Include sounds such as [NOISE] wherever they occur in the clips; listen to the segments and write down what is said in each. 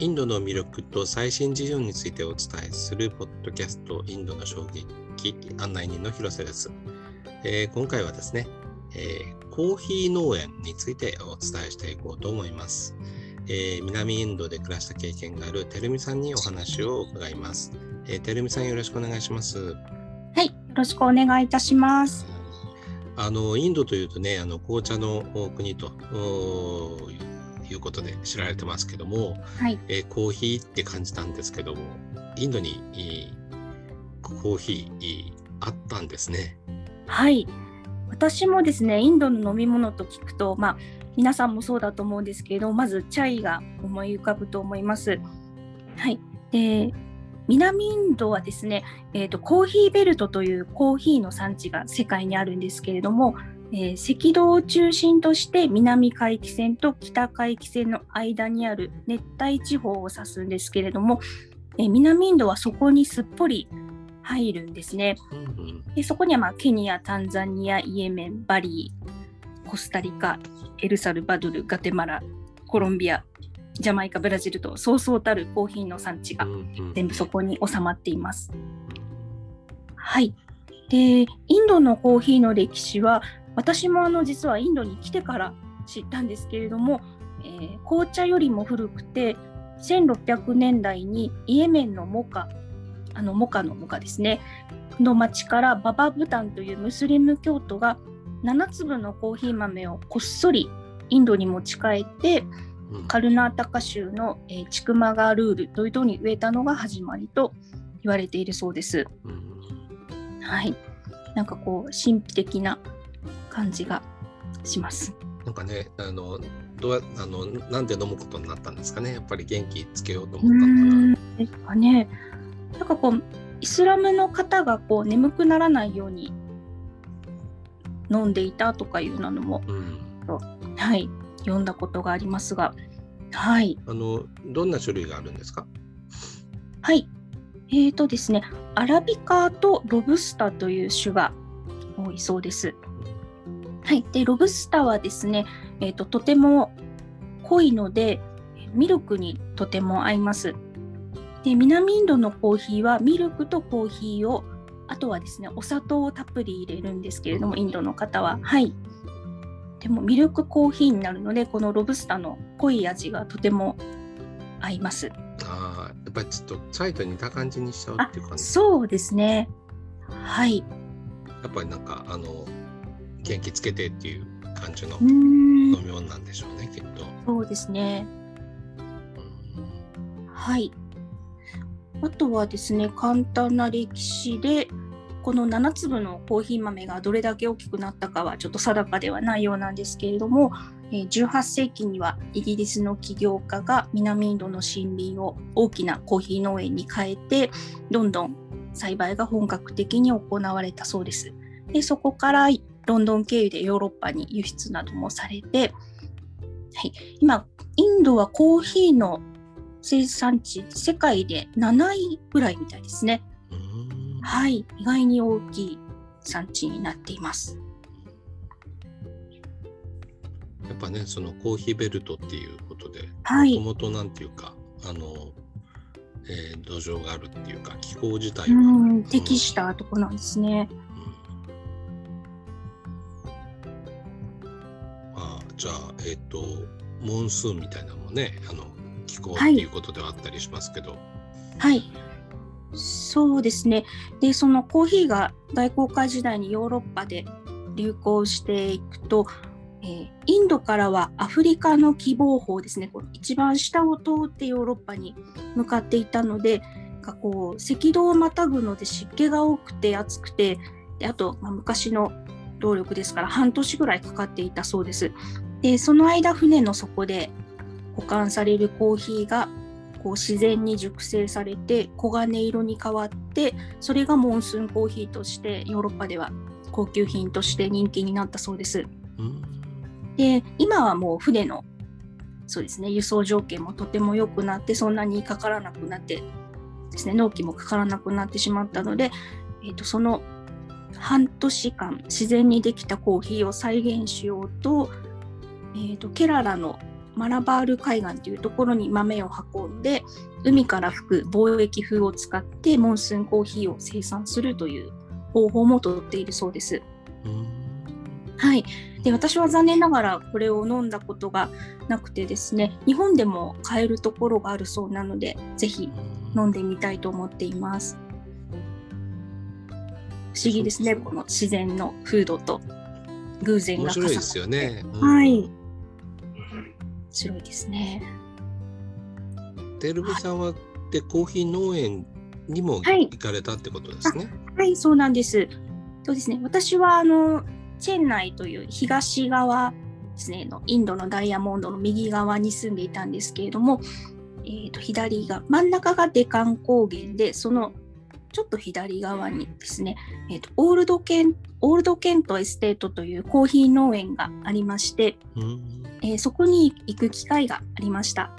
インドの魅力と最新事情についてお伝えするポッドキャストインドの衝撃案内人の広瀬です、えー、今回はですね、えー、コーヒー農園についてお伝えしていこうと思います、えー、南インドで暮らした経験があるてるみさんにお話を伺います、えー、てるみさんよろしくお願いします。はいよろしくお願いいたします。あのインドというとねあの紅茶の国ということで知られてますけども、はい、えー、コーヒーって感じたんですけどもインドにコーヒーあったんですね。はい私もですねインドの飲み物と聞くとまあ皆さんもそうだと思うんですけどまずチャイが思い浮かぶと思います。はいで南インドはですね、えーとコーヒーベルトというコーヒーの産地が世界にあるんですけれどもえー、赤道を中心として南海域線と北海域線の間にある熱帯地方を指すんですけれども、えー、南インドはそこにすっぽり入るんですね。でそこには、まあ、ケニア、タンザニア、イエメン、バリー、コスタリカ、エルサルバドル、ガテマラ、コロンビア、ジャマイカ、ブラジルとそうそうたるコーヒーの産地が全部そこに収まっています。はい。で、インドのコーヒーの歴史は私もあの実はインドに来てから知ったんですけれども、えー、紅茶よりも古くて1600年代にイエメンのモカあのモカのモカですね。の町からババブタンというムスリム教徒が7粒のコーヒー豆をこっそりインドに持ち帰ってカルナータカ州の、えー、チクマガルールというとに植えたのが始まりと言われているそうです。はい、なんかこう神秘的な感じがします。なんかね、あのどうあのなんで飲むことになったんですかね？やっぱり元気つけようと思ったのかな。ですかね。なんかこうイスラムの方がこう眠くならないように飲んでいたとかいうのも、うん、はい読んだことがありますが、はい。あのどんな種類があるんですか？はい。えーとですね、アラビカとロブスターという種が多いそうです。はい、でロブスターはですね、えーと、とても濃いのでミルクにとても合います。で南インドのコーヒーはミルクとコーヒーをあとはですねお砂糖をたっぷり入れるんですけれどもインドの方は。はい。でもミルクコーヒーになるのでこのロブスターの濃い味がとても合います。ああやっぱりちょっとチャイと似た感じにしちゃうっていう感じ。そうですね。はい。やっぱりなんかあの元気つけてっていう感じの飲み物なんでしょうねきっと。そうですね。はい。あとはですね簡単な歴史でこの7粒のコーヒー豆がどれだけ大きくなったかはちょっと定かではないようなんですけれども18世紀にはイギリスの起業家が南インドの森林を大きなコーヒー農園に変えてどんどん栽培が本格的に行われたそうです。でそこからロンドン経由でヨーロッパに輸出などもされて、はい、今インドはコーヒーの生産地世界で7位ぐらいみたいですね。はい、意外に大きい産地になっています。やっぱね、そのコーヒーベルトっていうことで、もともとなんていうか、あの、えー、土壌があるっていうか、気候自体は。適したとこなんですね。じと、モンスーンみたいなのもね、あの気候っていうことではあったりしますけど。はい、そうですね。で、そのコーヒーが大航海時代にヨーロッパで流行していくと、えー、インドからはアフリカの希望法ですね、こ一番下を通ってヨーロッパに向かっていたので、かこう赤道をまたぐので湿気が多くて暑くて、であと、まあ、昔の動力ですから半年ぐらいかかっていたそうです。でその間船の底で保管されるコーヒーがこう自然に熟成されて黄金色に変わってそれがモンスーンコーヒーとしてヨーロッパでは高級品として人気になったそうです。で今はもう船のそうですね輸送条件もとても良くなってそんなにかからなくなってですね納期もかからなくなってしまったので、えーと、その半年間自然にできたコーヒーを再現しようとえーと、ケララのマラバール海岸というところに豆を運んで海から吹く貿易風を使ってモンスーンコーヒーを生産するという方法もとっているそうです。はい、で私は残念ながらこれを飲んだことがなくてですね日本でも買えるところがあるそうなのでぜひ飲んでみたいと思っています。不思議ですねこの自然の風土と偶然が重なって。面白いですよね。うん、はい。面白いですね。テルブさんはでコーヒー農園にも行かれたってことですね？はい、はい、そうなんです。そうですね。私はあのチェンナイという東側ですねのインドのダイヤモンドの右側に住んでいたんですけれども、えー、と左が真ん中がデカン高原でそのちょっと左側にですね、えーと、オールドケンオールドケントエステートというコーヒー農園がありまして、うん、えー、そこに行く機会がありました。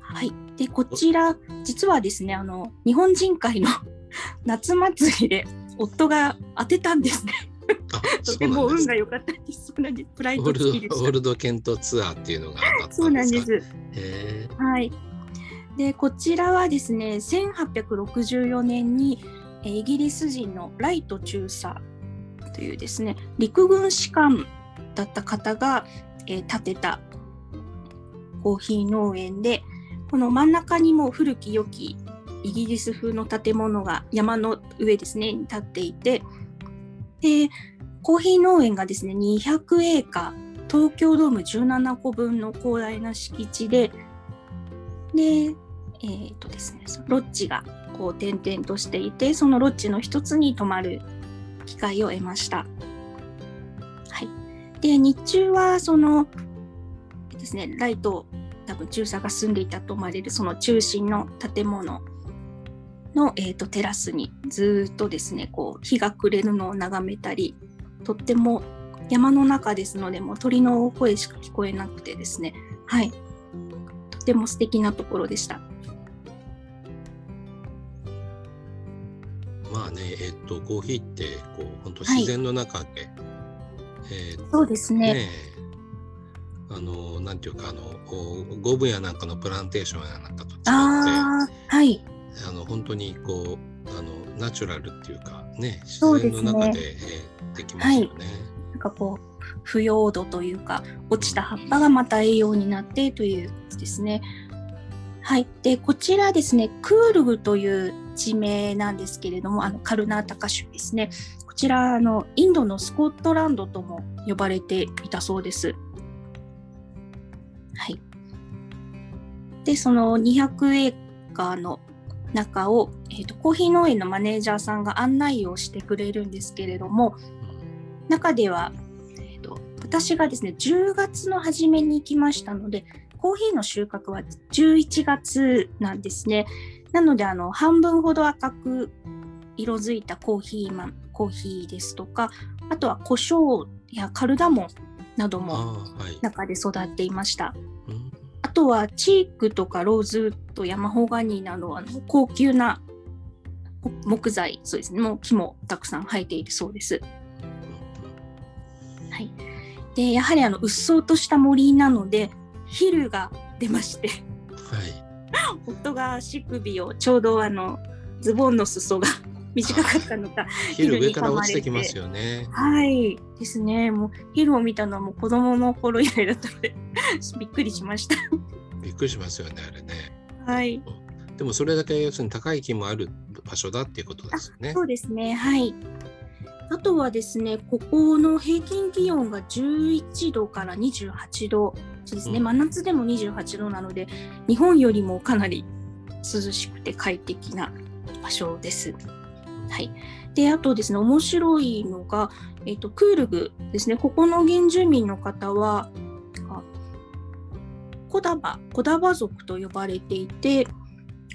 はい、でこちら実はですねあの日本人会の [LAUGHS] 夏祭りで夫が当てたんですね。[LAUGHS] とても運が良かったです。そうなんです。プライド付きでオールドケントツアーっていうのが当たったんですそうなんです。はい。でこちらはですね、1864年にイギリス人のライト中佐というですね、陸軍士官だった方が、えー、建てたコーヒー農園で、この真ん中にも古き良きイギリス風の建物が山の上ですねに立っていてでコーヒー農園がですね200エーカー東京ドーム17個分の広大な敷地ででえ、ー、とですねロッジがこう転々としていてそのロッジの一つに泊まる機会を得ました。はい、で日中はそのですねライト多分中佐が住んでいたと思われるその中心の建物の、えーと、テラスにずっとですねこう日が暮れるのを眺めたりとっても山の中ですのでもう鳥の声しか聞こえなくてですねはいとても素敵なところでした。ねえっ、ー、とコーヒーってこう本当自然の中で、はい、えー、そうですね。ねあのなんていうかあのゴブやなんかのプランテーションやなんかと違ってあはい。あの本当にこうあのナチュラルっていうかね自然の中でで,、えできますよね。はい、なんかこう腐葉土というか落ちた葉っぱがまた栄養になってというですね。はい、でこちらですねクールグという地名なんですけれどもあのカルナータカ州ですね。こちらあのインドのスコットランドとも呼ばれていたそうです。はい、でその200エーカーの中を、えーと、コーヒー農園のマネージャーさんが案内をしてくれるんですけれども中では、えーと、私がですね10月の初めに行きましたのでコーヒーの収穫は11月なんですね。なのであの半分ほど赤く色づいたコーヒーマンコーヒーですとかあとは胡椒やカルダモンなども中で育っていました。あとはチークとかローズウッドやマホガニーなどあの高級な木材そうですねもう木もたくさん生えているそうです。はい、でやはりあのうっそうとした森なのでヒルが出まして、はい、夫が足首をちょうどあのズボンの裾が [LAUGHS] 短かったのか、ヒル上から落ちてきますよね。はいですね。もうヒルを見たのはもう子供の頃以来だったので [LAUGHS] びっくりしました。びっくりしますよねあれね。はい。でもそれだけ要するに高い木もある場所だっていうことですよね。そうですね。はい。あとはですね、ここの平均気温が11度から28度ですね、うん、真夏でも28度なので、日本よりもかなり涼しくて快適な場所です。はい、であとですね面白いのが、えーと、クールグですねここの原住民の方はコダバコダバ族と呼ばれていて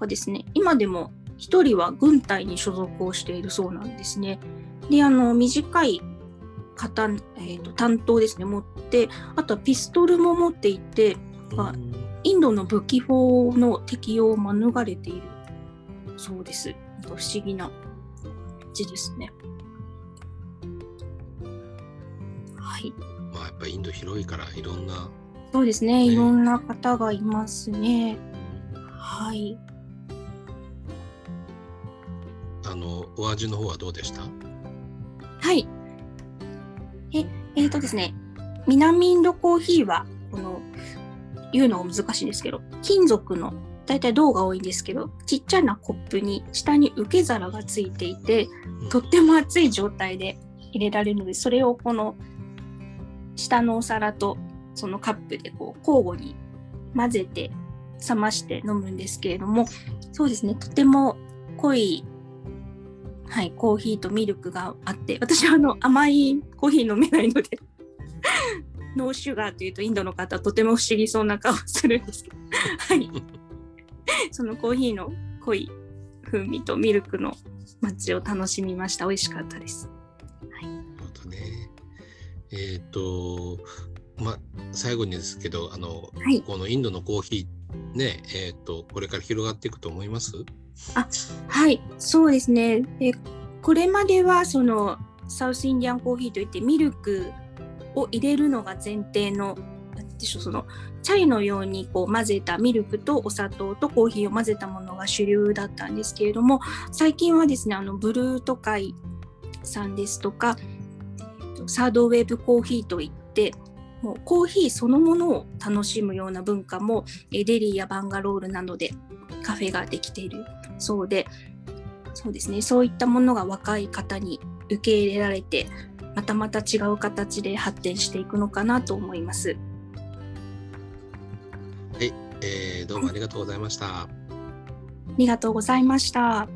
がですね今でも1人は軍隊に所属をしているそうなんですね。であの短い型、えーと、担当ですね持ってあとはピストルも持っていて、インドの武器法の適用を免れているそうです。不思議なじですね。はい。まあやっぱインド広いからいろんな、そうですね。ねいろんな方がいますね。はい。あのお味の方はどうでした？はい。え、えーとですね、南インドコーヒーは、この、言うのが難しいんですけど、金属の、だいたい銅が多いんですけど、ちっちゃなコップに下に受け皿がついていて、とっても熱い状態で入れられるので、それをこの下のお皿とそのカップでこう交互に混ぜて冷まして飲むんですけれども、そうですね、とても濃い、はい、コーヒーとミルクがあって、私はあの甘いコーヒー飲めないので、ノーシュガーというとインドの方とても不思議そうな顔するんですけど、はい、そのコーヒーの濃い風味とミルクのマッチを楽しみました。美味しかったです。なるほどね。えっ、と、まあ、最後にですけど、あの、はいこのインドのコーヒー、ね、えっ、と、これから広がっていくと思います？あはい、そうですね。でこれまではそのサウスインディアンコーヒーといってミルクを入れるのが前提のでしょそのチャイのようにこう混ぜたミルクとお砂糖とコーヒーを混ぜたものが主流だったんですけれども最近はですねあのブルートカイさんですとかサードウェーブコーヒーといってもうコーヒーそのものを楽しむような文化もデリーやバンガロールなどでカフェができているそうでそうですねそういったものが若い方に受け入れられてまたまた違う形で発展していくのかなと思います。えーどうもありがとうございました。ありがとうございました。